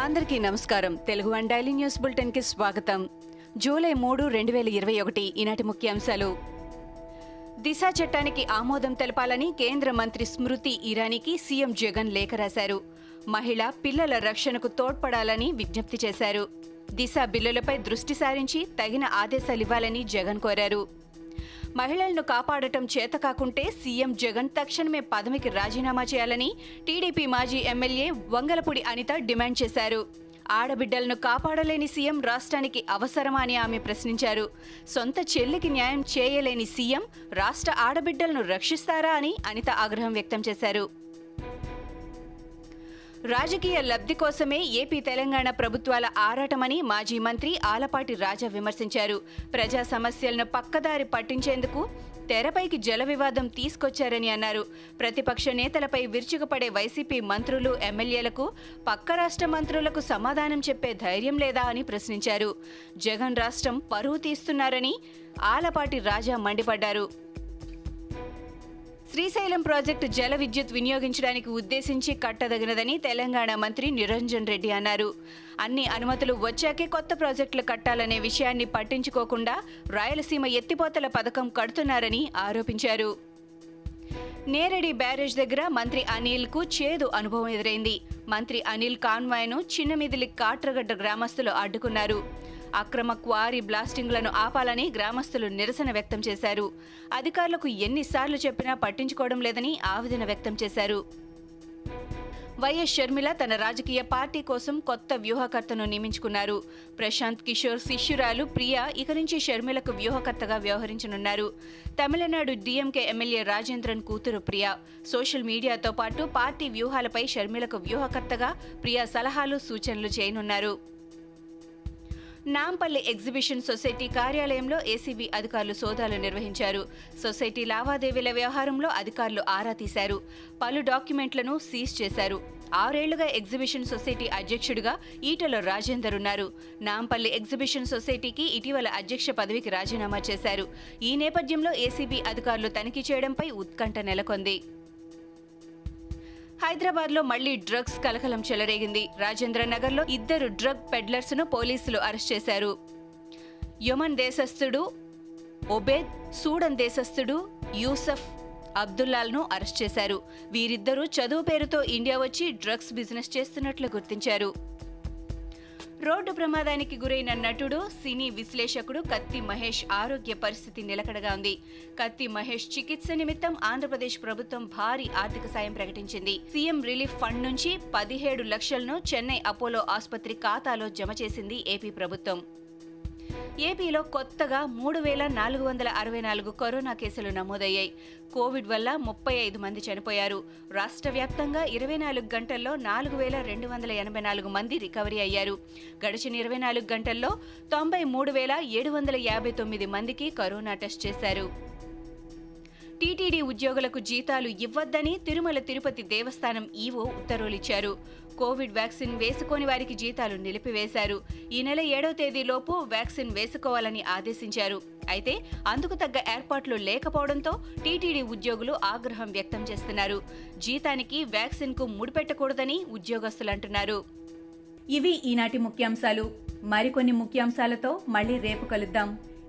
అందరికీ నమస్కారం. Telugu one daily news బులెటిన్కి స్వాగతం. జూలై మూడు రెండు వేల ఇరవై ఒకటి ఈనాటి ముఖ్యాంశాలు. దిశ చట్టానికి ఆమోదం తెలపాలని కేంద్ర మంత్రి స్మృతి ఇరానీకి సీఎం జగన్ లేఖ రాశారు. మహిళ పిల్లల రక్షణకు తోడ్పడాలని విజ్ఞప్తి చేశారు. దిశ బిల్లులపై దృష్టి సారించి తగిన ఆదేశాలివ్వాలని జగన్ కోరారు. మహిళలను కాపాడటం చేత కాకుంటే సీఎం జగన్ తక్షణమే పదవికి రాజీనామా చేయాలని టీడీపీ మాజీ ఎమ్మెల్యే వంగలపూడి అనిత డిమాండ్ చేశారు. ఆడబిడ్డలను కాపాడలేని సీఎం రాష్ట్రానికి అవసరమా అని ఆమె ప్రశ్నించారు. సొంత చెల్లికి న్యాయం చేయలేని సీఎం రాష్ట్ర ఆడబిడ్డలను రక్షిస్తారా అని అనిత ఆగ్రహం వ్యక్తం చేశారు. రాజకీయ లబ్ధి కోసమే ఏపీ తెలంగాణ ప్రభుత్వాల ఆరాటమని మాజీ మంత్రి ఆలపాటి రాజా విమర్శించారు. ప్రజా సమస్యలను పక్కదారి పట్టించేందుకు తెరపైకి జల వివాదం తీసుకొచ్చారని అన్నారు. ప్రతిపక్ష నేతలపై విరుచుకుపడే వైసీపీ మంత్రులు ఎమ్మెల్యేలకు పక్క రాష్ట్ర మంత్రులకు సమాధానం చెప్పే ధైర్యం లేదా అని ప్రశ్నించారు. జగన్ రాష్ట్రం పరువు తీస్తున్నారని ఆలపాటి రాజా మండిపడ్డారు. శ్రీశైలం ప్రాజెక్టు జల విద్యుత్ వినియోగించడానికి ఉద్దేశించి కట్టదగినదని తెలంగాణ మంత్రి నిరంజన్ రెడ్డి అన్నారు. అన్ని అనుమతులు వచ్చాకే కొత్త ప్రాజెక్టులు కట్టాలనే విషయాన్ని పట్టించుకోకుండా రాయలసీమ ఎత్తిపోతల పథకం కడుతున్నారని ఆరోపించారు. నేరడి బ్యారేజ్ దగ్గర మంత్రి అనిల్కు చేదు అనుభవం ఎదురైంది. మంత్రి అనిల్ కాన్వాయ్ను చిన్నమిదిలి కాట్రగడ్డ గ్రామస్తులు అడ్డుకున్నారు. అక్రమ క్వారీ బ్లాస్టింగ్లను ఆపాలని గ్రామస్తులు నిరసన వ్యక్తం చేశారు. అధికారులకు ఎన్నిసార్లు చెప్పినా పట్టించుకోవడం లేదని ఆవేదన వ్యక్తం చేశారు. వైఎస్ షర్మిల తన రాజకీయ పార్టీ కోసం కొత్త వ్యూహకర్తను నియమించుకున్నారు. ప్రశాంత్ కిషోర్ శిష్యురాలు ప్రియా ఇక నుంచి షర్మిలకు వ్యూహకర్తగా వ్యవహరించనున్నారు. తమిళనాడు డీఎంకే ఎమ్మెల్యే రాజేంద్రన్ కూతురు ప్రియా. సోషల్ మీడియాతో పాటు పార్టీ వ్యూహాలపై షర్మిలకు వ్యూహకర్తగా ప్రియా సలహాలు సూచనలు చేయనున్నారు. నాంపల్లి ఎగ్జిబిషన్ సొసైటీ కార్యాలయంలో ఏసీబీ అధికారులు సోదాలు నిర్వహించారు. సొసైటీ లావాదేవీల వ్యవహారంలో అధికారులు ఆరా తీశారు. పలు డాక్యుమెంట్లను సీజ్ చేశారు. ఆరేళ్ళుగా ఎగ్జిబిషన్ సొసైటీ అధ్యక్షుడిగా ఈటల రాజేందర్ ఉన్నారు. నాంపల్లి ఎగ్జిబిషన్ సొసైటీకి ఇటీవల అధ్యక్ష పదవికి రాజీనామా చేశారు. ఈ నేపథ్యంలో ఏసీబీ అధికారులు తనిఖీ చేయడంపై ఉత్కంఠ నెలకొంది. హైదరాబాద్లో మళ్ళీ డ్రగ్స్ కలకలం చెలరేగింది. రాజేంద్ర నగర్లో ఇద్దరు డ్రగ్ పెడ్లర్స్ను పోలీసులు అరెస్ట్ చేశారు. యొమన్ దేశస్థుడు ఒబేద్ సూడన్ దేశస్థుడు యూసఫ్ అబ్దుల్లాల్ను అరెస్ట్ చేశారు. వీరిద్దరూ చదువు పేరుతో ఇండియా వచ్చి డ్రగ్స్ బిజినెస్ చేస్తున్నట్లు గుర్తించారు. రోడ్డు ప్రమాదానికి గురైన నటుడు సినీ విశ్లేషకుడు కత్తి మహేష్ ఆరోగ్య పరిస్థితి నిలకడగా ఉంది. కత్తి మహేష్ చికిత్స నిమిత్తం ఆంధ్రప్రదేశ్ ప్రభుత్వం భారీ ఆర్థిక సాయం ప్రకటించింది. సీఎం రిలీఫ్ ఫండ్ నుంచి పదిహేడు లక్షలను చెన్నై అపోలో ఆసుపత్రి ఖాతాలో జమ చేసింది ఏపీ ప్రభుత్వం. ఏపీలో కొత్తగా మూడు వేల నాలుగు వందల అరవై నాలుగు కరోనా కేసులు నమోదయ్యాయి. కోవిడ్ వల్ల ముప్పై ఐదు మంది చనిపోయారు. రాష్ట్ర వ్యాప్తంగా ఇరవై నాలుగు గంటల్లో నాలుగు వేల రెండు వందల ఎనభై నాలుగు మంది రికవరీ అయ్యారు. గడిచిన ఇరవై నాలుగు గంటల్లో తొంభై మూడు వేల ఏడు వందల యాభై తొమ్మిది మందికి కరోనా టెస్ట్ చేశారు. టీటీడీ ఉద్యోగులకు జీతాలు ఇవ్వద్దని తిరుమల తిరుపతి దేవస్థానం ఈవో ఉత్తర్వులిచ్చారు. కోవిడ్ వ్యాక్సిన్ వేసుకోని వారికి జీతాలు నిలిపివేశారు. ఈ నెల ఏడవ తేదీలోపు వ్యాక్సిన్ వేసుకోవాలని ఆదేశించారు. అయితే అందుకు తగ్గ ఏర్పాట్లు లేకపోవడంతో టీటీడీ ఉద్యోగులు ఆగ్రహం వ్యక్తం చేస్తున్నారు. జీతానికి వ్యాక్సిన్కు ముడిపెట్టకూడదని ఉద్యోగస్తులు అంటున్నారు ఇవి ఈనాటి ముఖ్యాంశాలు. మరికొన్ని ముఖ్యాంశాలతో మళ్ళీ రేపు కలుద్దాం.